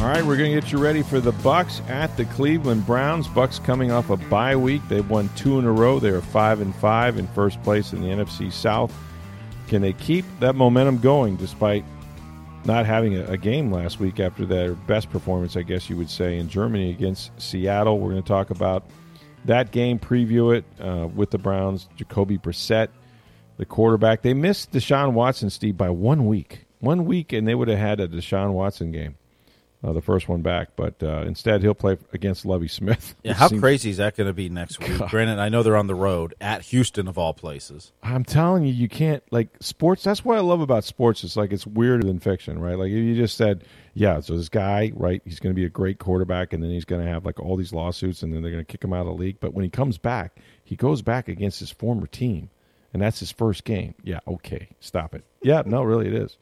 All right, we're going to get you ready for the Bucks at the Cleveland Browns. Bucks coming off a bye week. They've won two in a row. They are five and five in first place in the NFC South. Can they keep that momentum going despite not having a, a game last week after their best performance, I guess you would say, in Germany against Seattle? We're going to talk about that game, preview it uh, with the Browns. Jacoby Brissett, the quarterback. They missed Deshaun Watson, Steve, by one week. One week, and they would have had a Deshaun Watson game uh, the first one back. But uh, instead, he'll play against Lovie Smith. Yeah, how seems... crazy is that going to be next week? God. Granted, I know they're on the road at Houston of all places. I'm telling you, you can't like sports. That's what I love about sports. It's like it's weirder than fiction, right? Like you just said, yeah. So this guy, right? He's going to be a great quarterback, and then he's going to have like all these lawsuits, and then they're going to kick him out of the league. But when he comes back, he goes back against his former team, and that's his first game. Yeah, okay, stop it. Yeah, no, really, it is.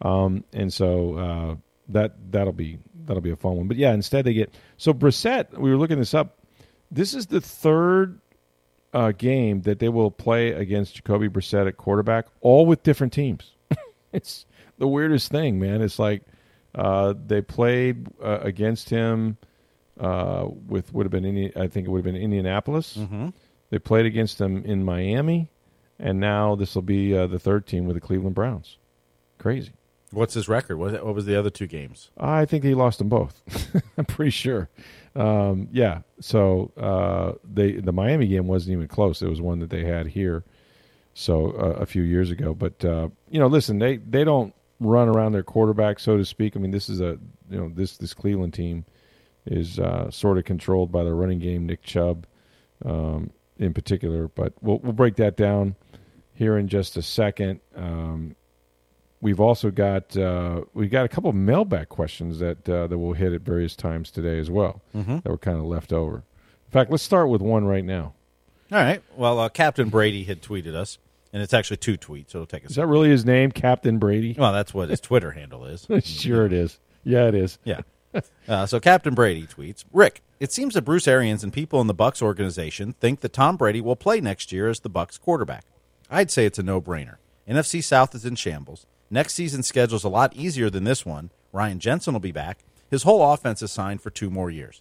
Um, and so uh, that that'll be that'll be a fun one. But yeah, instead they get so Brissett. We were looking this up. This is the third uh, game that they will play against Jacoby Brissett at quarterback, all with different teams. it's the weirdest thing, man. It's like uh, they played uh, against him uh, with would have been Indi- I think it would have been Indianapolis. Mm-hmm. They played against them in Miami, and now this will be uh, the third team with the Cleveland Browns. Crazy. What's his record? What, was the other two games? I think he lost them both. I'm pretty sure. Um, yeah. So uh, they the Miami game wasn't even close. It was one that they had here, so uh, a few years ago. But uh, you know, listen, they they don't run around their quarterback, so to speak. I mean, this is a you know this this Cleveland team is uh, sort of controlled by the running game, Nick Chubb, um, in particular. But we'll we'll break that down here in just a second. Um, we've also got uh, we got a couple of mailback questions that uh, that we'll hit at various times today as well mm-hmm. that were kind of left over. In fact, let's start with one right now. All right. Well, uh, Captain Brady had tweeted us, and it's actually two tweets, so it'll take us. Is that really his name, Captain Brady? Well, that's what his Twitter handle is. sure, it is. Yeah, it is. Yeah. Uh, so Captain Brady tweets, Rick, it seems that Bruce Arians and people in the Bucks organization think that Tom Brady will play next year as the Bucks quarterback. I'd say it's a no-brainer. NFC South is in shambles. Next season's schedule is a lot easier than this one. Ryan Jensen will be back. His whole offense is signed for two more years.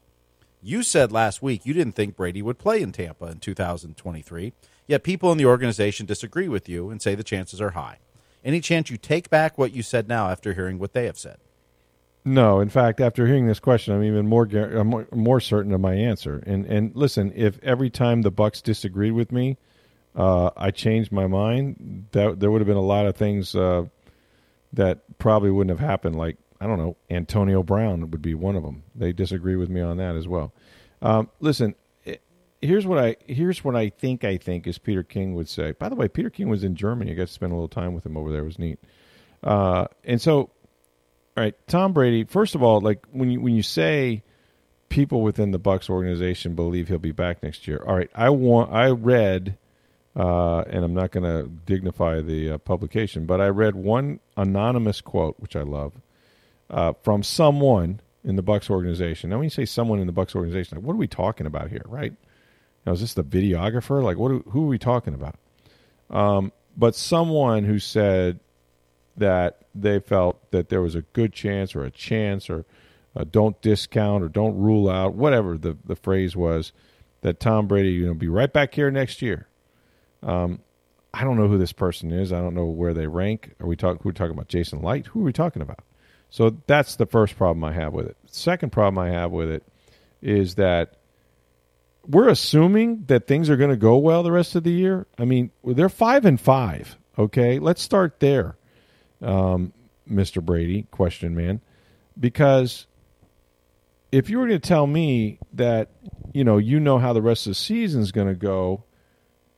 You said last week you didn't think Brady would play in Tampa in 2023, yet people in the organization disagree with you and say the chances are high. Any chance you take back what you said now after hearing what they have said? No, in fact, after hearing this question, I'm even more I'm more certain of my answer. And and listen, if every time the Bucks disagreed with me, uh, I changed my mind, that there would have been a lot of things uh, that probably wouldn't have happened. Like I don't know, Antonio Brown would be one of them. They disagree with me on that as well. Um, listen, eh, here's what I here's what I think. I think as Peter King would say. By the way, Peter King was in Germany. I got to spend a little time with him over there. It was neat. Uh, and so, all right, Tom Brady. First of all, like when you when you say people within the Bucks organization believe he'll be back next year. All right, I want I read uh, and I'm not going to dignify the uh, publication, but I read one anonymous quote, which I love, uh, from someone in the Bucks organization. Now, when you say someone in the Bucks organization, like, what are we talking about here, right? Now, is this the videographer? Like, what? Who are we talking about? Um, but someone who said that they felt that there was a good chance or a chance or uh, don't discount or don't rule out, whatever the, the phrase was, that Tom Brady, you know, be right back here next year um, I don't know who this person is. I don't know where they rank. Are we talking? Who are we talking about? Jason Licht. Who are we talking about? So that's the first problem I have with it. Second problem I have with it is that we're assuming that things are going to go well the rest of the year. I mean, they're five and five. Okay, let's start there, um, Mr. Brady, question man, because if you were going to tell me that you know you know how the rest of the season is going to go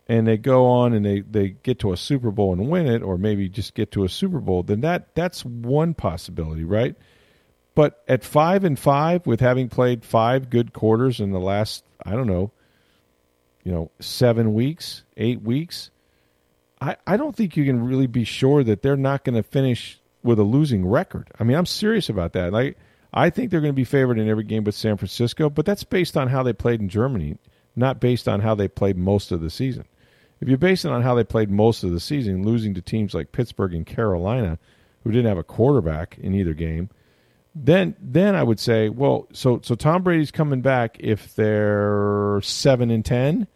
and they go on and they, they get to a Super Bowl and win it, or maybe just get to a Super Bowl, then that that's one possibility, right? But at five and five, with having played five good quarters in the last, I don't know, you know, seven weeks, eight weeks, I, I don't think you can really be sure that they're not going to finish with a losing record. I mean, I'm serious about that. Like, I think they're going to be favored in every game but San Francisco, but that's based on how they played in Germany, not based on how they played most of the season. If you base it on how they played most of the season, losing to teams like Pittsburgh and Carolina, who didn't have a quarterback in either game, then then I would say, well, so so Tom Brady's coming back if they're seven and ten,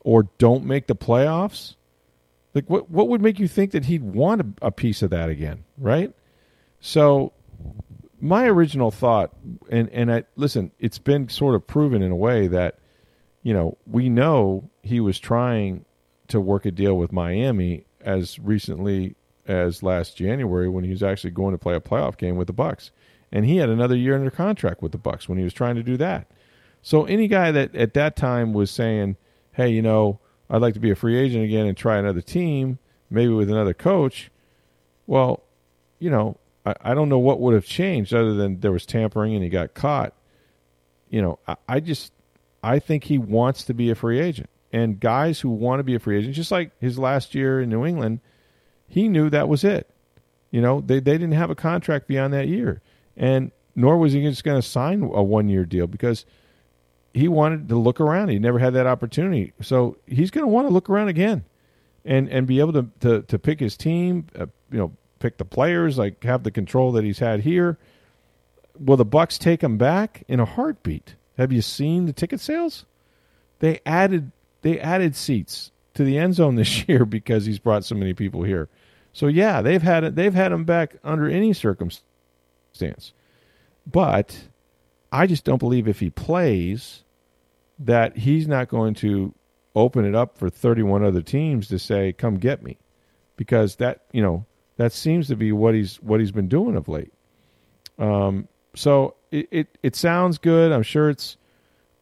or don't make the playoffs. Like what what would make you think that he'd want a, a piece of that again, right? So my original thought, and and I listen, it's been sort of proven in a way that, you know, we know he was trying to work a deal with Miami as recently as last January when he was actually going to play a playoff game with the Bucks. And he had another year under contract with the Bucks when he was trying to do that. So any guy that at that time was saying, "Hey, you know, I'd like to be a free agent again and try another team, maybe with another coach," well, you know, I, I don't know what would have changed other than there was tampering and he got caught. You know, I, I just I think he wants to be a free agent and guys who want to be a free agent, just like his last year in New England, he knew that was it. You know, they they didn't have a contract beyond that year, and nor was he just going to sign a one year deal because he wanted to look around. He never had that opportunity, so he's going to want to look around again, and and be able to to, to pick his team. Uh, you know, pick the players, like have the control that he's had here. Will the Bucks take him back in a heartbeat? Have you seen the ticket sales? They added they added seats to the end zone this year because he's brought so many people here. So yeah, they've had it. They've had him back under any circumstance. But I just don't believe if he plays that he's not going to open it up for 31 other teams to say, "Come get me," because that you know that seems to be what he's what he's been doing of late. Um, so it, it it sounds good. I'm sure it's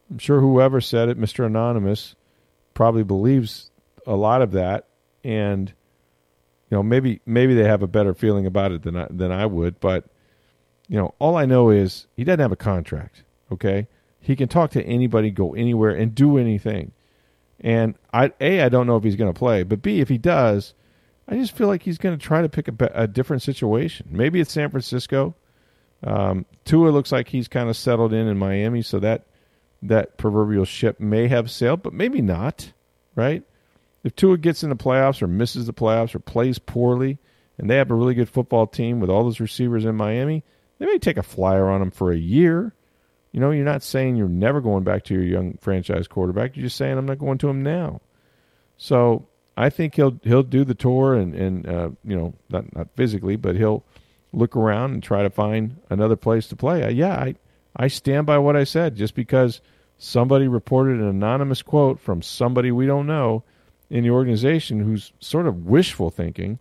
I'm sure whoever said it, Mr. Anonymous, probably believes a lot of that, and you know maybe maybe they have a better feeling about it than I, than I would. But you know, all I know is he doesn't have a contract. Okay, he can talk to anybody, go anywhere, and do anything. And I a I don't know if he's going to play, but b if he does, I just feel like he's going to try to pick a, a, different situation. Maybe it's San Francisco. Um, Tua looks like he's kind of settled in in Miami, so that that proverbial ship may have sailed, but maybe not, right? If Tua gets in the playoffs or misses the playoffs or plays poorly, and they have a really good football team with all those receivers in Miami, they may take a flyer on him for a year. You know, you're not saying you're never going back to your young franchise quarterback. You're just saying I'm not going to him now. So I think he'll he'll do the tour and and uh, you know not not physically, but he'll look around and try to find another place to play. Uh, yeah, I I stand by what I said. Just because somebody reported an anonymous quote from somebody we don't know in the organization who's sort of wishful thinking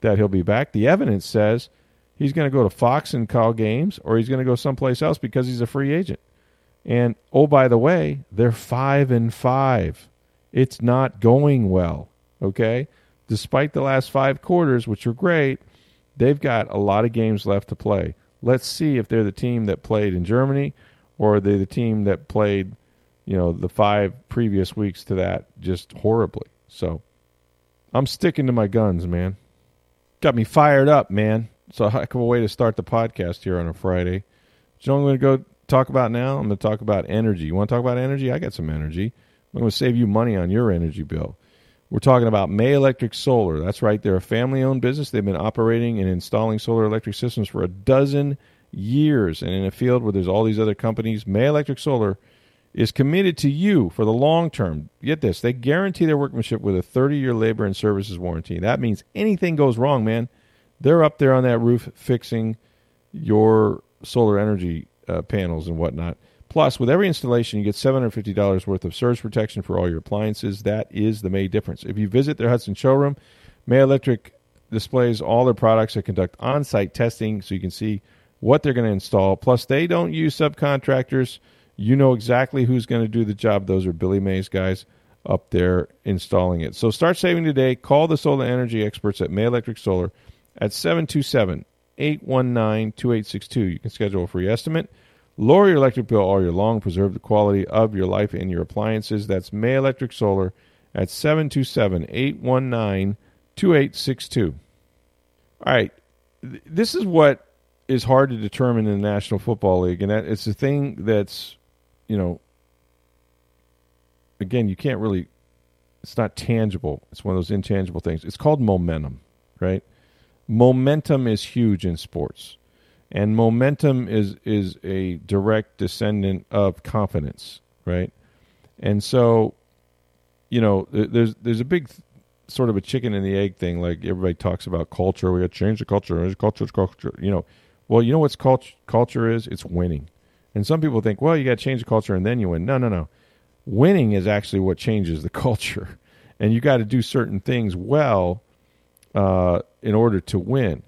that he'll be back. The evidence says he's going to go to Fox and call games, or he's going to go someplace else because he's a free agent. And oh, by the way, they're five and five. It's not going well. Okay, despite the last five quarters, which are great, they've got a lot of games left to play. Let's see if they're the team that played in Germany or are they the team that played, you know, the five previous weeks to that just horribly. So I'm sticking to my guns, man. Got me fired up, man. So a heck of a way to start the podcast here on a Friday. know I'm going to go talk about now? I'm going to talk about energy. You want to talk about energy? I got some energy. I'm going to save you money on your energy bill. We're talking about May Electric Solar. That's right. They're a family owned business. They've been operating and installing solar electric systems for a dozen years. And in a field where there's all these other companies, May Electric Solar is committed to you for the long term. Get this they guarantee their workmanship with a 30 year labor and services warranty. That means anything goes wrong, man, they're up there on that roof fixing your solar energy uh, panels and whatnot. Plus, with every installation, you get $750 worth of surge protection for all your appliances. That is the May difference. If you visit their Hudson showroom, May Electric displays all their products that conduct on site testing so you can see what they're going to install. Plus, they don't use subcontractors. You know exactly who's going to do the job. Those are Billy Mays guys up there installing it. So start saving today. Call the solar energy experts at May Electric Solar at 727 819 2862. You can schedule a free estimate. Lower your electric bill all year long. Preserve the quality of your life and your appliances. That's May Electric Solar at 727 819 2862. All right. This is what is hard to determine in the National Football League, and that it's a thing that's, you know, again, you can't really. It's not tangible. It's one of those intangible things. It's called momentum, right? Momentum is huge in sports, and momentum is is a direct descendant of confidence, right? And so, you know, there's there's a big sort of a chicken and the egg thing. Like everybody talks about culture. We got to change the culture. Culture, culture. You know, well, you know what's culture? Culture is it's winning. And some people think, well, you got to change the culture and then you win. No, no, no winning is actually what changes the culture, and you got to do certain things well uh, in order to win.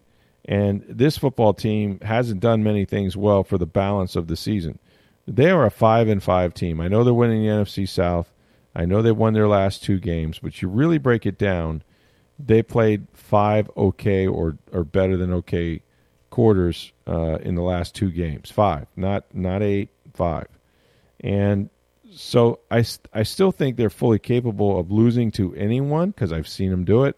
And this football team hasn't done many things well for the balance of the season. They are a five and five team. I know they're winning the NFC South. I know they won their last two games, but you really break it down, they played five okay or or better than okay quarters uh, in the last two games. Five, not not eight, five. And so I, I still think they're fully capable of losing to anyone because I've seen them do it.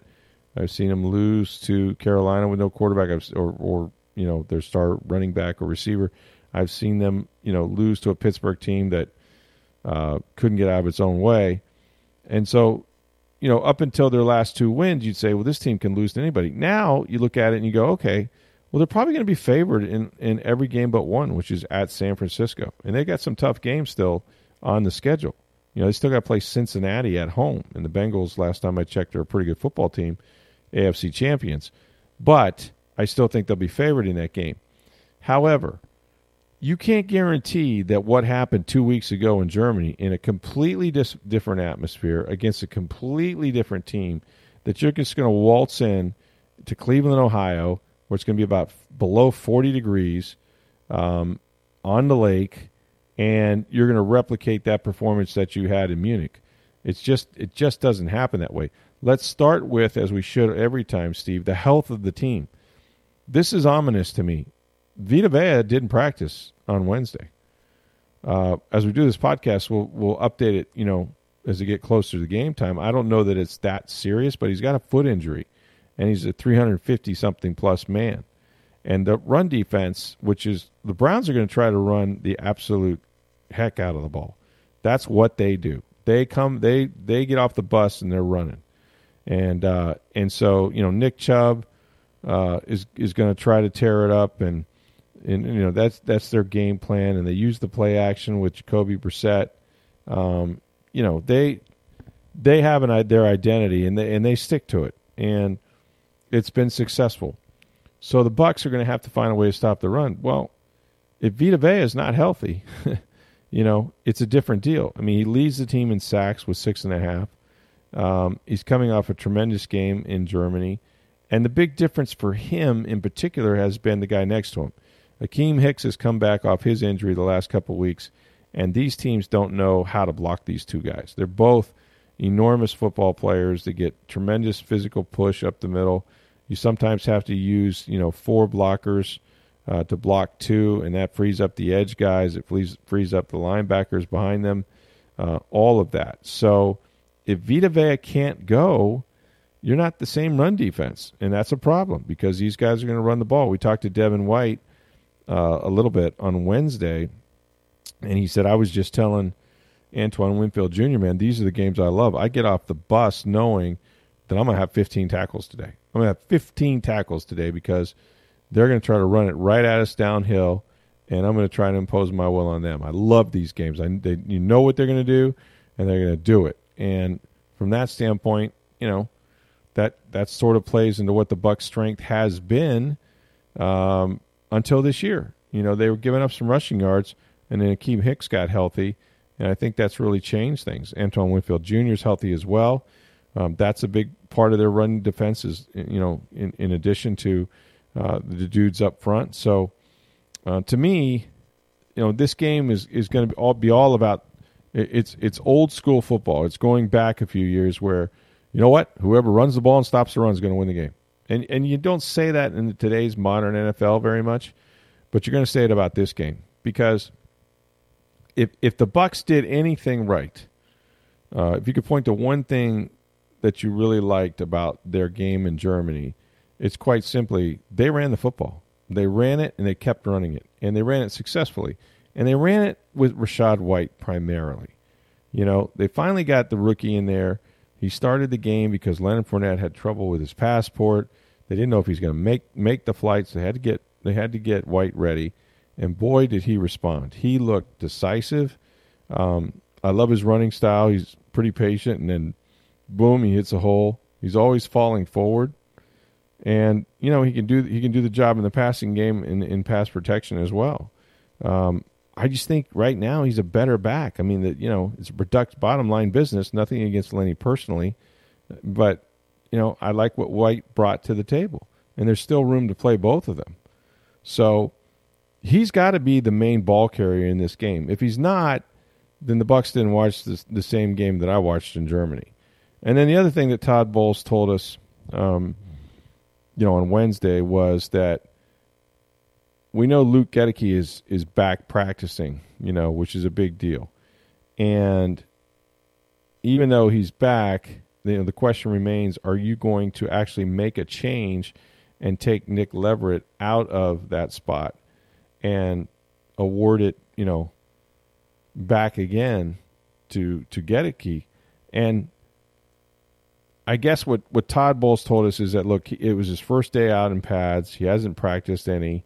I've seen them lose to Carolina with no quarterback or, or you know their star running back or receiver. I've seen them you know lose to a Pittsburgh team that uh, couldn't get out of its own way, and so you know up until their last two wins, you'd say, well, this team can lose to anybody. Now you look at it and you go, okay, well they're probably going to be favored in in every game but one, which is at San Francisco, and they got some tough games still on the schedule. You know, they still got to play Cincinnati at home, and the Bengals, last time I checked, are a pretty good football team, AFC champions. But I still think they'll be favored in that game. However, you can't guarantee that what happened two weeks ago in Germany in a completely dis- different atmosphere against a completely different team that you're just going to waltz in to Cleveland, Ohio, where it's going to be about below 40 degrees um, on the lake and you're going to replicate that performance that you had in Munich. It's just it just doesn't happen that way. Let's start with, as we should every time, Steve, the health of the team. This is ominous to me. Vita Vea didn't practice on Wednesday. Uh, as we do this podcast, we'll we'll update it. You know, as we get closer to the game time. I don't know that it's that serious, but he's got a foot injury, and he's a 350 something plus man. And the run defense, which is the Browns are going to try to run the absolute heck out of the ball. That's what they do. They come they they get off the bus and they're running. And uh, and so, you know, Nick Chubb uh, is is going to try to tear it up and and you know that's that's their game plan and they use the play action with Jacoby Brissett. Um, you know, they they have an their identity and they and they stick to it and it's been successful. So the Bucks are going to have to find a way to stop the run. Well, if Vita Vea is not healthy, you know it's a different deal. I mean, he leads the team in sacks with six and a half. Um, he's coming off a tremendous game in Germany, and the big difference for him in particular has been the guy next to him. Akiem Hicks has come back off his injury the last couple of weeks, and these teams don't know how to block these two guys. They're both enormous football players. that get tremendous physical push up the middle. You sometimes have to use, you know, four blockers uh, to block two, and that frees up the edge guys. It frees, frees up the linebackers behind them. Uh, all of that. So if Vita Vea can't go, you're not the same run defense, and that's a problem because these guys are going to run the ball. We talked to Devin White uh, a little bit on Wednesday, and he said I was just telling Antoine Winfield Jr. Man, these are the games I love. I get off the bus knowing that I'm going to have 15 tackles today. I'm going to have 15 tackles today because they're going to try to run it right at us downhill, and I'm going to try to impose my will on them. I love these games. I they, you know what they're going to do, and they're going to do it. And from that standpoint, you know that that sort of plays into what the Bucs' strength has been um, until this year. You know they were giving up some rushing yards, and then Akiem Hicks got healthy, and I think that's really changed things. Antoine Winfield Jr. is healthy as well. Um, that's a big part of their run defense. Is you know, in, in addition to uh, the dudes up front. So, uh, to me, you know, this game is is going to be all be all about It, it's it's old school football. It's going back a few years where you know what, whoever runs the ball and stops the run is going to win the game. And and you don't say that in today's modern NFL very much, but you're going to say it about this game because if if the Bucks did anything right, uh, if you could point to one thing that you really liked about their game in Germany, it's quite simply they ran the football. They ran it and they kept running it, and they ran it successfully. And they ran it with Rachaad White primarily. You know, they finally got the rookie in there. He started the game because Leonard Fournette had trouble with his passport. They didn't know if he's going to make make the flights. They had to get they had to get White ready, and boy did he respond. He looked decisive. Um, I love his running style. He's pretty patient, and then boom, he hits a hole. He's always falling forward, and you know he can do he can do the job in the passing game in in pass protection as well. Um, I just think right now he's a better back. I mean that you know it's a product bottom line business. Nothing against Lenny personally, but you know I like what White brought to the table, and there's still room to play both of them. So he's got to be the main ball carrier in this game. If he's not, then the Bucks didn't watch this, the same game that I watched in Germany. And then the other thing that Todd Bowles told us, um, you know, on Wednesday was that we know Luke Goedeke is is back practicing, you know, which is a big deal. And even though he's back, you know, the question remains: Are you going to actually make a change and take Nick Leverett out of that spot and award it, you know, back again to to Goedeke? And I guess what what Todd Bowles told us is that look, it was his first day out in pads. He hasn't practiced any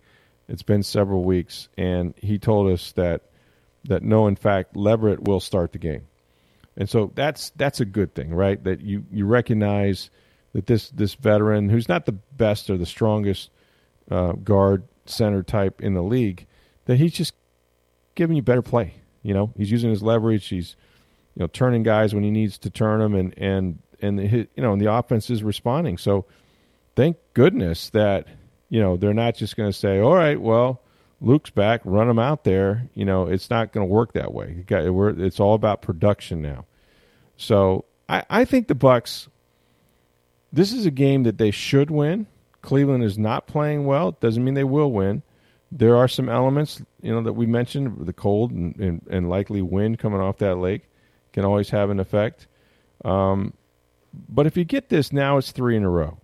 it's been several weeks, and he told us that that no, in fact, Leverett will start the game, and so that's that's a good thing, right? That you you recognize that this this veteran, who's not the best or the strongest uh, guard center type in the league, that he's just giving you better play. You know, he's using his leverage. He's you know turning guys when he needs to turn them, and and and the, you know, and the offense is responding. So thank goodness that you know, they're not just going to say, all right, well, Luke's back, run him out there. You know, it's not going to work that way. it's all about production now. So I, I think the Bucks. This is a game that they should win. Cleveland is not playing well. Doesn't mean they will win. There are some elements, you know, that we mentioned. The cold and, and, and likely wind coming off that lake can always have an effect. Um, but if you get this now, it's three in a row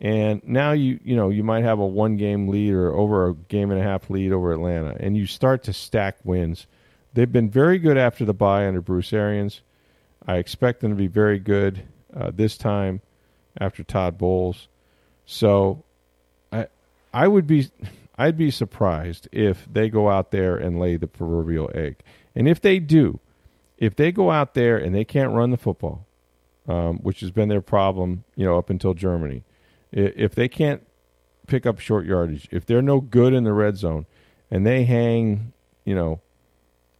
and now you you know you might have a one game lead or over a game and a half lead over Atlanta, and you start to stack wins. They've been very good after the bye under Bruce Arians. I expect them to be very good uh, this time after Todd Bowles. So I I would be I'd be surprised if they go out there and lay the proverbial egg. And if they do, if they go out there and they can't run the football, um, which has been their problem, you know, up until Germany, if they can't pick up short yardage, if they're no good in the red zone, and they hang, you know,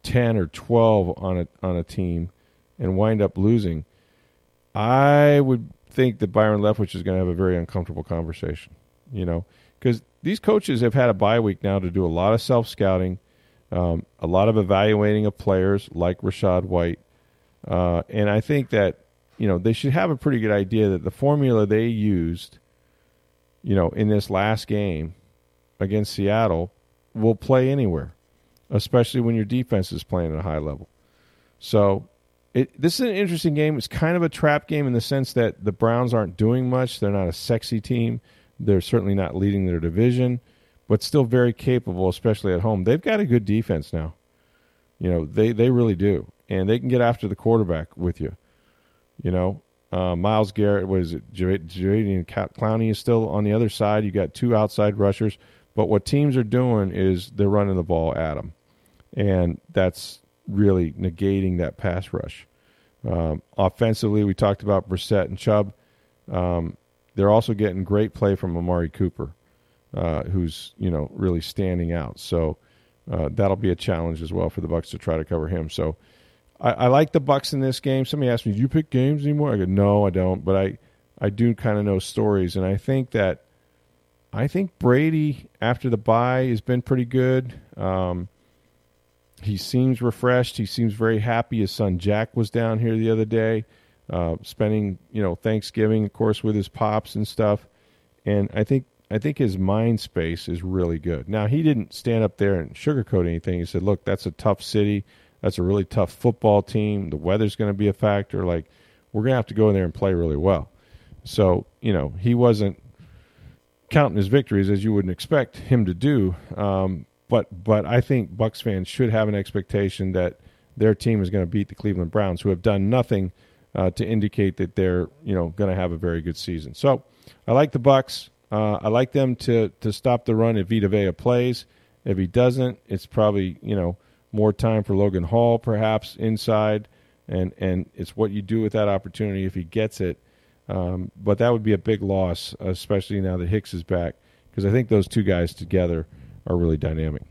ten or twelve on a on a team, and wind up losing, I would think that Byron Leftwich is going to have a very uncomfortable conversation. You know, because these coaches have had a bye week now to do a lot of self scouting, um, a lot of evaluating of players like Rachaad White, uh, and I think that you know they should have a pretty good idea that the formula they used you know, in this last game against Seattle will play anywhere, especially when your defense is playing at a high level. So it, this is an interesting game. It's kind of a trap game in the sense that the Browns aren't doing much. They're not a sexy team. They're certainly not leading their division, but still very capable, especially at home. They've got a good defense now. You know, they, they really do. And they can get after the quarterback with you. You know, uh, Myles Garrett, what is it? Jadeveon Clowney is still on the other side. You got two outside rushers, but what teams are doing is they're running the ball at them, and that's really negating that pass rush. Um, offensively, we talked about Brissett and Chubb. Um, they're also getting great play from Amari Cooper, uh, who's you know really standing out. So uh, that'll be a challenge as well for the Bucks to try to cover him. So I, I like the Bucks in this game. Somebody asked me, "Do you pick games anymore?" I go, "No, I don't." But I I do kind of know stories, and I think that I think Brady after the bye has been pretty good. Um, he seems refreshed. He seems very happy. His son Jack was down here the other day, uh, spending you know Thanksgiving, of course, with his pops and stuff. And I think I think his mind space is really good. Now he didn't stand up there and sugarcoat anything. He said, "Look, that's a tough city. That's a really tough football team. The weather's going to be a factor. Like we're going to have to go in there and play really well." So you know he wasn't counting his victories as you wouldn't expect him to do. Um, but but I think Bucks fans should have an expectation that their team is going to beat the Cleveland Browns, who have done nothing uh, to indicate that they're you know going to have a very good season. So I like the Bucks. Uh, I like them to to stop the run if Vita Vea plays. If he doesn't, it's probably you know more time for Logan Hall perhaps inside, and and it's what you do with that opportunity if he gets it. Um, but that would be a big loss, especially now that Hicks is back, because I think those two guys together are really dynamic.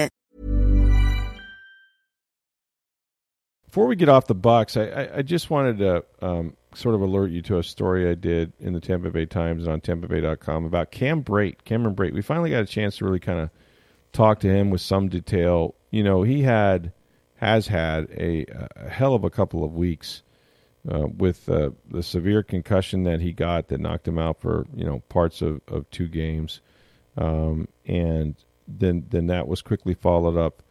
Before we get off the Bucks, I, I, I just wanted to um, sort of alert you to a story I did in the Tampa Bay Times and on TampaBay.com about Cam Brate. Cameron Brate. We finally got a chance to really kind of talk to him with some detail. You know, he had has had a, a hell of a couple of weeks uh, with uh, the severe concussion that he got that knocked him out for you know parts of, of two games, um, and then then that was quickly followed up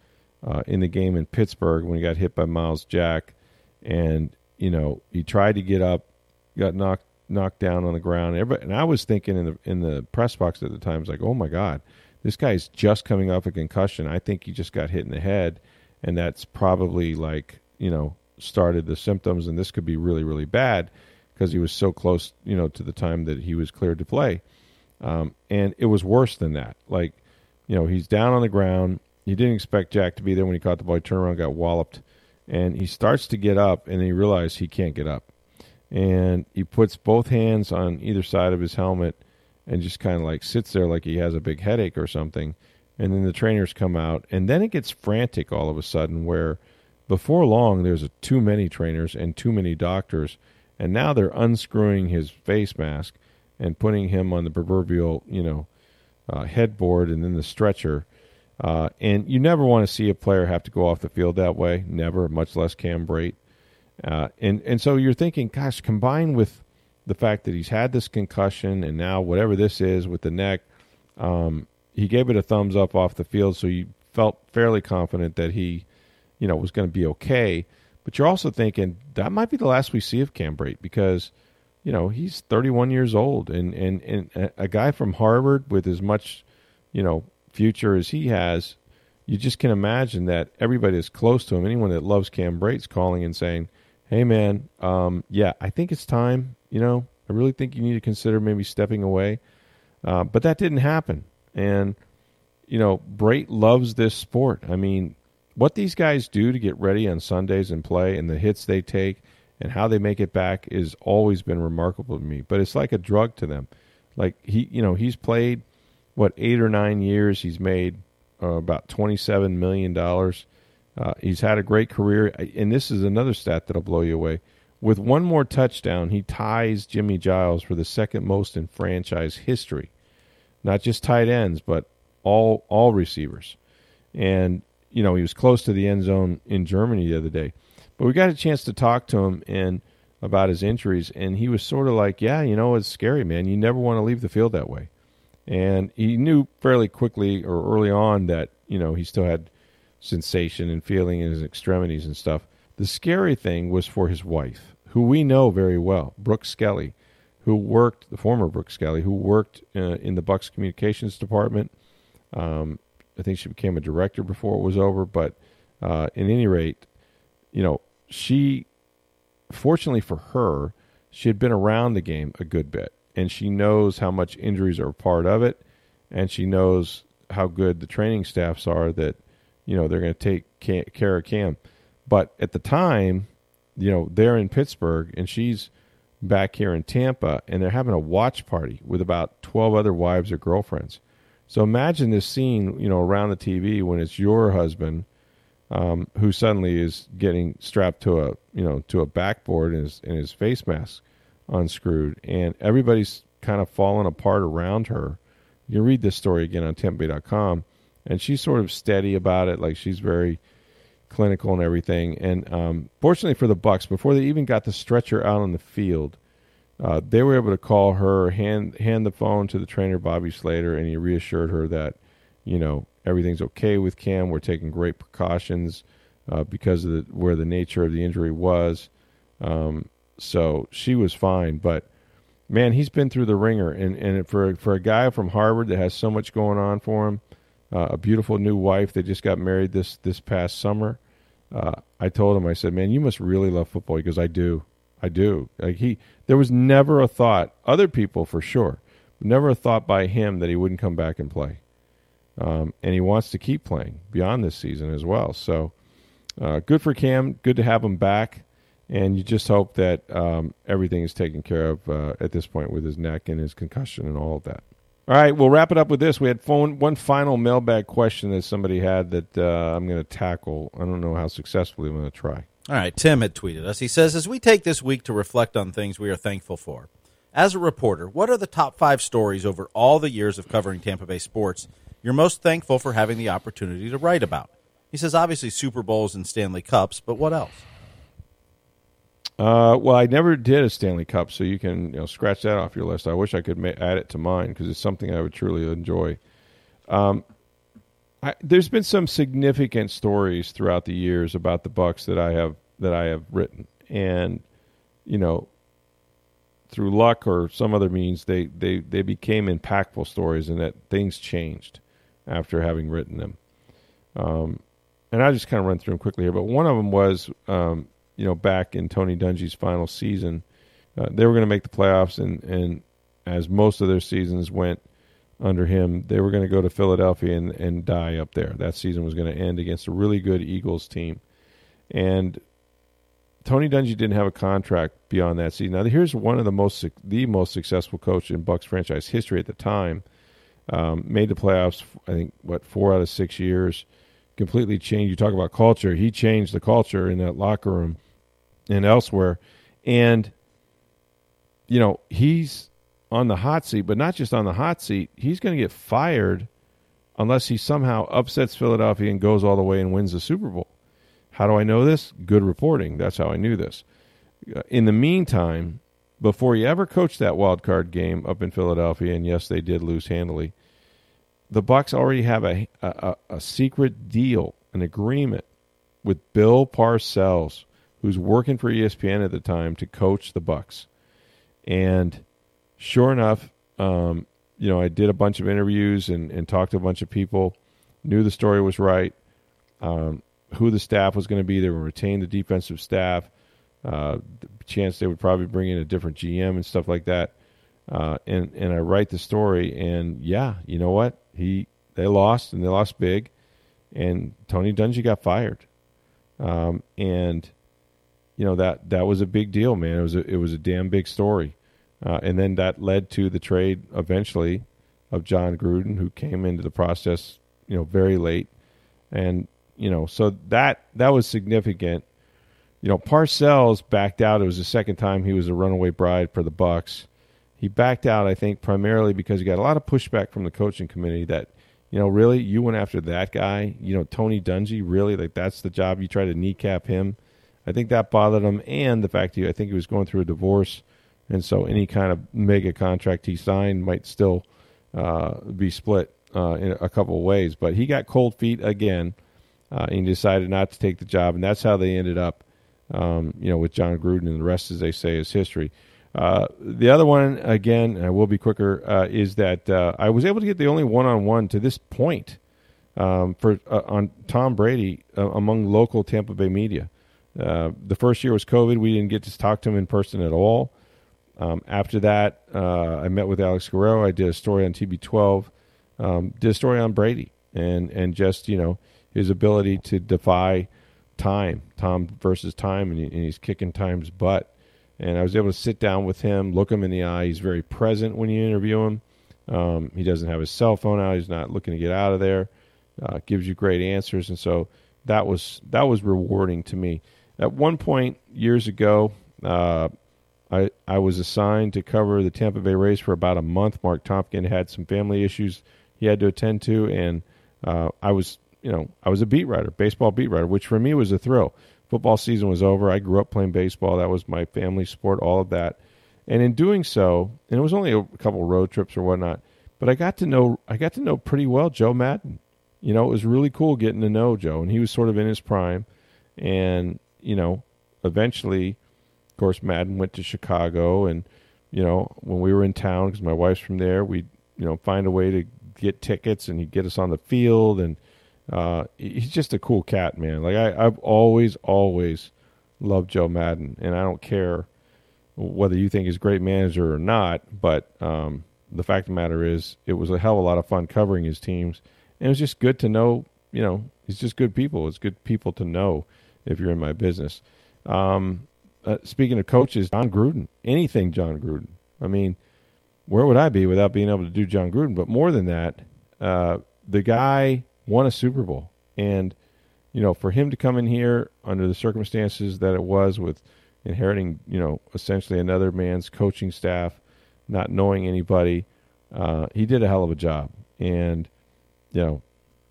uh, in the game in Pittsburgh when he got hit by Myles Jack, and you know he tried to get up, got knocked knocked down on the ground. Everybody, and I was thinking in the in the press box at the time, was like, oh my god, this guy's just coming off a concussion. I think he just got hit in the head, and that's probably like you know started the symptoms, and this could be really really bad because he was so close, you know, to the time that he was cleared to play. Um, and it was worse than that. Like, you know, he's down on the ground he didn't expect Jack to be there when he caught the ball. He turned around, got walloped, and he starts to get up, and he realizes he can't get up, and he puts both hands on either side of his helmet, and just kind of like sits there like he has a big headache or something. And then the trainers come out, and then it gets frantic all of a sudden. Where before long there's a, too many trainers and too many doctors, and now they're unscrewing his face mask and putting him on the proverbial, you know, uh, headboard and then the stretcher uh, and you never want to see a player have to go off the field that way. Never, much less Cam Brate. Uh, and and so you're thinking, gosh, combined with the fact that he's had this concussion and now whatever this is with the neck, um, he gave it a thumbs up off the field, so you felt fairly confident that he, you know, was going to be okay. But you're also thinking that might be the last we see of Cam Brate because, you know, he's 31 years old and and and a guy from Harvard with as much, you know, future as he has, you just can imagine that everybody that's close to him, anyone that loves Cam Brate's calling and saying, "Hey, man, um, yeah, I think it's time. You know, I really think you need to consider maybe stepping away." Uh, but that didn't happen, and you know, Brate loves this sport. I mean, what these guys do to get ready on Sundays and play, and the hits they take, and how they make it back, is always been remarkable to me. But it's like a drug to them. Like he, you know, he's played what eight or nine years he's made uh, about twenty seven million dollars. Uh, he's had a great career, and this is another stat that'll blow you away. With one more touchdown, he ties Jimmy Giles for the second most in franchise history. Not just tight ends, but all all receivers. And you know he was close to the end zone in Germany the other day. But we got a chance to talk to him and about his injuries, and he was sort of like, "Yeah, you know, it's scary, man. You never want to leave the field that way." And he knew fairly quickly or early on that you know he still had sensation and feeling in his extremities and stuff. The scary thing was for his wife, who we know very well, Brooke Skelly, who worked the former Brooke Skelly, who worked uh, in the Bucks communications department. Um, I think she became a director before it was over, but uh, at any rate, you know, she, fortunately for her, she had been around the game a good bit and she knows how much injuries are part of it, and she knows how good the training staffs are that you know they're going to take care of Cam. But at the time, you know they're in Pittsburgh and she's back here in Tampa, and they're having a watch party with about twelve other wives or girlfriends. So imagine this scene, you know, around the TV when it's your husband um, who suddenly is getting strapped to a you know to a backboard and his and his face mask unscrewed, and everybody's kind of falling apart around her. You read this story again on TampaBay.com, and she's sort of steady about it, like she's very clinical and everything. And um, fortunately for the Bucks, before they even got the stretcher out on the field, uh, they were able to call her, hand hand the phone to the trainer Bobby Slater, and he reassured her that you know everything's okay with Cam. We're taking great precautions uh, because of the, where the nature of the injury was. Um, so she was fine, but man, he's been through the ringer, and and for for a guy from Harvard that has so much going on for him, uh, a beautiful new wife that just got married this this past summer. Uh, I told him, I said, "Man, you must really love football." He goes, "I do, I do." Like he, there was never a thought. Other people, for sure, never a thought by him that he wouldn't come back and play. Um, and he wants to keep playing beyond this season as well. So, uh, good for Cam. Good to have him back and you just hope that um, everything is taken care of uh, at this point with his neck and his concussion and all of that. All right, we'll wrap it up with this. We had phone, one final mailbag question that somebody had that uh, I'm going to tackle. I don't know how successfully I'm going to try. All right, Tim had tweeted us. He says, As we take this week to reflect on things we are thankful for, as a reporter, what are the top five stories over all the years of covering Tampa Bay sports you're most thankful for having the opportunity to write about? He says, obviously Super Bowls and Stanley Cups, but what else? Uh, well, I never did a Stanley Cup, so you can you know scratch that off your list. I wish I could ma- add it to mine because it's something I would truly enjoy. Um, I, there's been some significant stories throughout the years about the Bucks that I have that I have written, and you know, through luck or some other means, they they they became impactful stories, and that things changed after having written them. Um, and I just kind of run through them quickly here, but one of them was um, you know, back in Tony Dungy's final season, uh, they were going to make the playoffs, and and as most of their seasons went under him, they were going to go to Philadelphia and and die up there. That season was going to end against a really good Eagles team, and Tony Dungy didn't have a contract beyond that season. Now, here's one of the most the most successful coach in Bucks franchise history at the time. Um, made the playoffs, I think, what four out of six years. Completely changed. You talk about culture. He changed the culture in that locker room and elsewhere. And, you know, he's on the hot seat, but not just on the hot seat. He's going to get fired unless he somehow upsets Philadelphia and goes all the way and wins the Super Bowl. How do I know this? Good reporting. That's how I knew this. Uh, in the meantime, before he ever coached that wild card game up in Philadelphia, and yes, they did lose handily, the Bucks already have a, a, a secret deal, an agreement with Bill Parcells, who's working for ESPN at the time to coach the Bucks. And sure enough, um, you know, I did a bunch of interviews and, and talked to a bunch of people, knew the story was right, um, who the staff was going to be. They would retain the defensive staff. Uh, the chance they would probably bring in a different GM and stuff like that. Uh, and and I write the story, and yeah, you know what? He they lost and they lost big, and Tony Dungy got fired. Um, and you know that that was a big deal, man. It was a, it was a damn big story, uh, and then that led to the trade eventually of Jon Gruden, who came into the process, you know, very late, and you know, so that that was significant. You know, Parcells backed out. It was the second time he was a runaway bride for the Bucks. He backed out, I think, primarily because he got a lot of pushback from the coaching committee that, you know, really you went after that guy. You know, Tony Dungy, really, like that's the job you try to kneecap him I think that bothered him, and the fact he I think he was going through a divorce, and so any kind of mega contract he signed might still uh, be split uh, in a couple of ways. But he got cold feet again, uh, and decided not to take the job, and that's how they ended up, um, you know, with Jon Gruden, and the rest, as they say, is history. Uh, the other one, again, and I will be quicker, uh, is that uh, I was able to get the only one-on-one to this point um, for on Tom Brady among local Tampa Bay media. Uh, the first year was COVID. We didn't get to talk to him in person at all. Um, after that, uh, I met with Alex Guerrero. I did a story on TB12 um, did a story on Brady and and just you know his ability to defy time, Tom versus time, and, he, and he's kicking time's butt. And I was able to sit down with him, look him in the eye. He's very present when you interview him. Um, he doesn't have his cell phone out. He's not looking to get out of there. Uh, gives you great answers, and so that was that was rewarding to me. At one point years ago, uh, I I was assigned to cover the Tampa Bay Rays for about a month. Marc Topkin had some family issues he had to attend to, and uh, I was you know I was a beat writer, baseball beat writer, which for me was a thrill. Football season was over. I grew up playing baseball. That was my family sport. All of that, and in doing so, and it was only a couple road trips or whatnot, but I got to know I got to know pretty well Joe Maddon. You know, it was really cool getting to know Joe, and he was sort of in his prime, and you know, eventually, of course, Maddon went to Chicago, and you know, when we were in town, because my wife's from there, we you know find a way to get tickets, and he'd get us on the field, and uh, he's just a cool cat, man. Like I, I've always, always loved Joe Maddon, and I don't care whether you think he's a great manager or not, but um, the fact of the matter is, it was a hell of a lot of fun covering his teams, and it was just good to know. You know, he's just good people. It's good people to know if you're in my business. Um, uh, speaking of coaches, Jon Gruden, anything Jon Gruden. I mean, where would I be without being able to do Jon Gruden? But more than that, uh, the guy won a Super Bowl, and you know, for him to come in here under the circumstances that it was with inheriting, you know, essentially another man's coaching staff, not knowing anybody, uh, he did a hell of a job. And you know,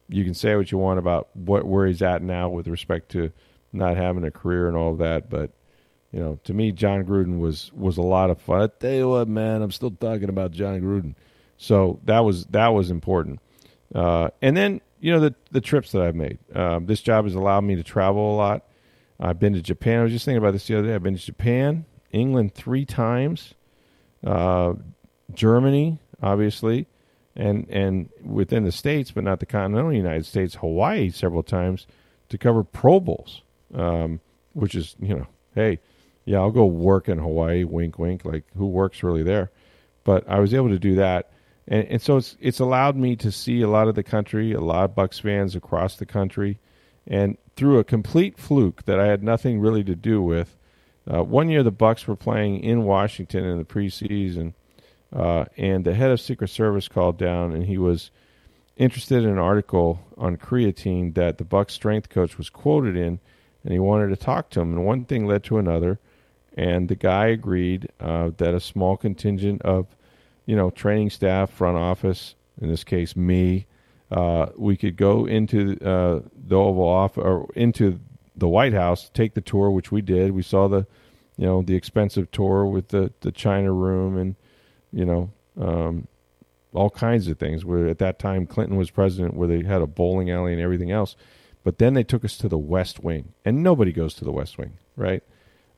you can say what you want about what where he's at now with respect to not having a career and all that, but you know, to me, Jon Gruden was was a lot of fun. I tell you what, man, I'm still talking about Jon Gruden. So that was that was important. Uh, and then you know the the trips that I've made. Um, this job has allowed me to travel a lot. I've been to Japan. I was just thinking about this the other day. I've been to Japan, England three times, uh, Germany, obviously, and and within the states, but not the continental United States, Hawaii several times to cover Pro Bowls, um, which is you know, hey, yeah, I'll go work in Hawaii. Wink, wink. Like who works really there? But I was able to do that and, and so it's it's allowed me to see a lot of the country, a lot of Bucks fans across the country, and through a complete fluke that I had nothing really to do with. Uh, one year the Bucks were playing in Washington in the preseason, uh, and the head of Secret Service called down, and he was interested in an article on creatine that the Bucks strength coach was quoted in, and he wanted to talk to him. And one thing led to another, and the guy agreed uh, that a small contingent of you know, training staff, front office, in this case, me, uh, we could go into uh, the Oval Office or into the White House, take the tour, which we did. We saw the, you know, the expensive tour with the the China Room and, you know, um, all kinds of things. Where at that time Clinton was president, where they had a bowling alley and everything else. But then they took us to the West Wing, and nobody goes to the West Wing, right?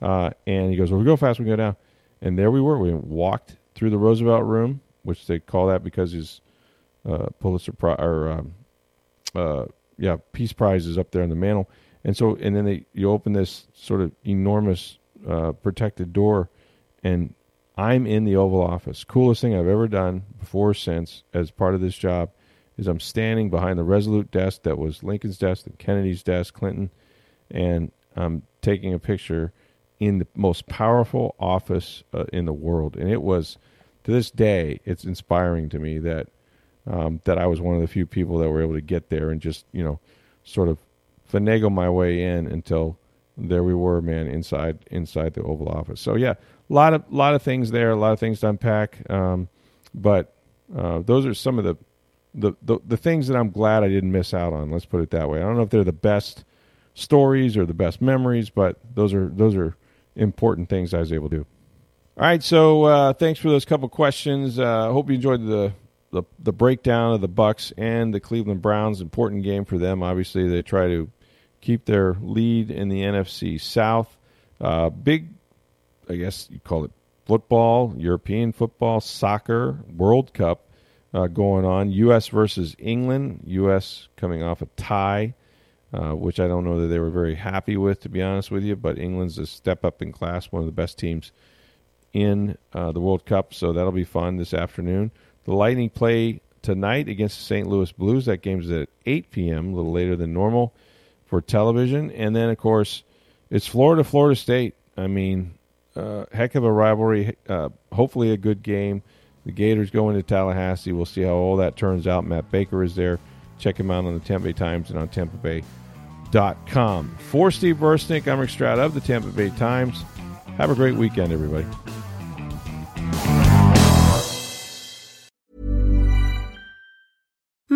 Uh, and he goes, "Well, we go fast, we go down." And there we were. We walked through the Roosevelt Room, which they call that because his uh, Pulitzer Prize or um, uh, yeah Peace Prize is up there on the mantle, and so and then they you open this sort of enormous uh, protected door, and I'm in the Oval Office. Coolest thing I've ever done before since as part of this job is I'm standing behind the Resolute desk that was Lincoln's desk and Kennedy's desk, Clinton, and I'm taking a picture in the most powerful office uh, in the world, and it was to this day it's inspiring to me that um, that I was one of the few people that were able to get there and just you know sort of finagle my way in until there we were, man, inside inside the Oval Office. So yeah, a lot of lot of things there, a lot of things to unpack. Um, but uh, those are some of the, the, the things that I'm glad I didn't miss out on. Let's put it that way. I don't know if they're the best stories or the best memories, but those are those are important things I was able to do. All right, so uh, thanks for those couple questions. I uh, hope you enjoyed the, the, the breakdown of the Bucks and the Cleveland Browns. Important game for them. Obviously, they try to keep their lead in the NFC South. Uh, big, I guess you call it football, European football, soccer, World Cup uh, going on. U.S. versus England. U.S. coming off a tie uh, which I don't know that they were very happy with, to be honest with you. But England's a step up in class, one of the best teams in uh, the World Cup, so that'll be fun this afternoon. The Lightning play tonight against the St. Louis Blues. That game's at 8 p.m., a little later than normal for television. And then, of course, it's Florida, Florida State. I mean, uh, heck of a rivalry. Uh, hopefully, a good game. The Gators going to Tallahassee. We'll see how all that turns out. Matt Baker is there. Check him out on the Tampa Bay Times and on TampaBay.com. For Steve Bursnick, I'm Rick Stroud of the Tampa Bay Times. Have a great weekend, everybody.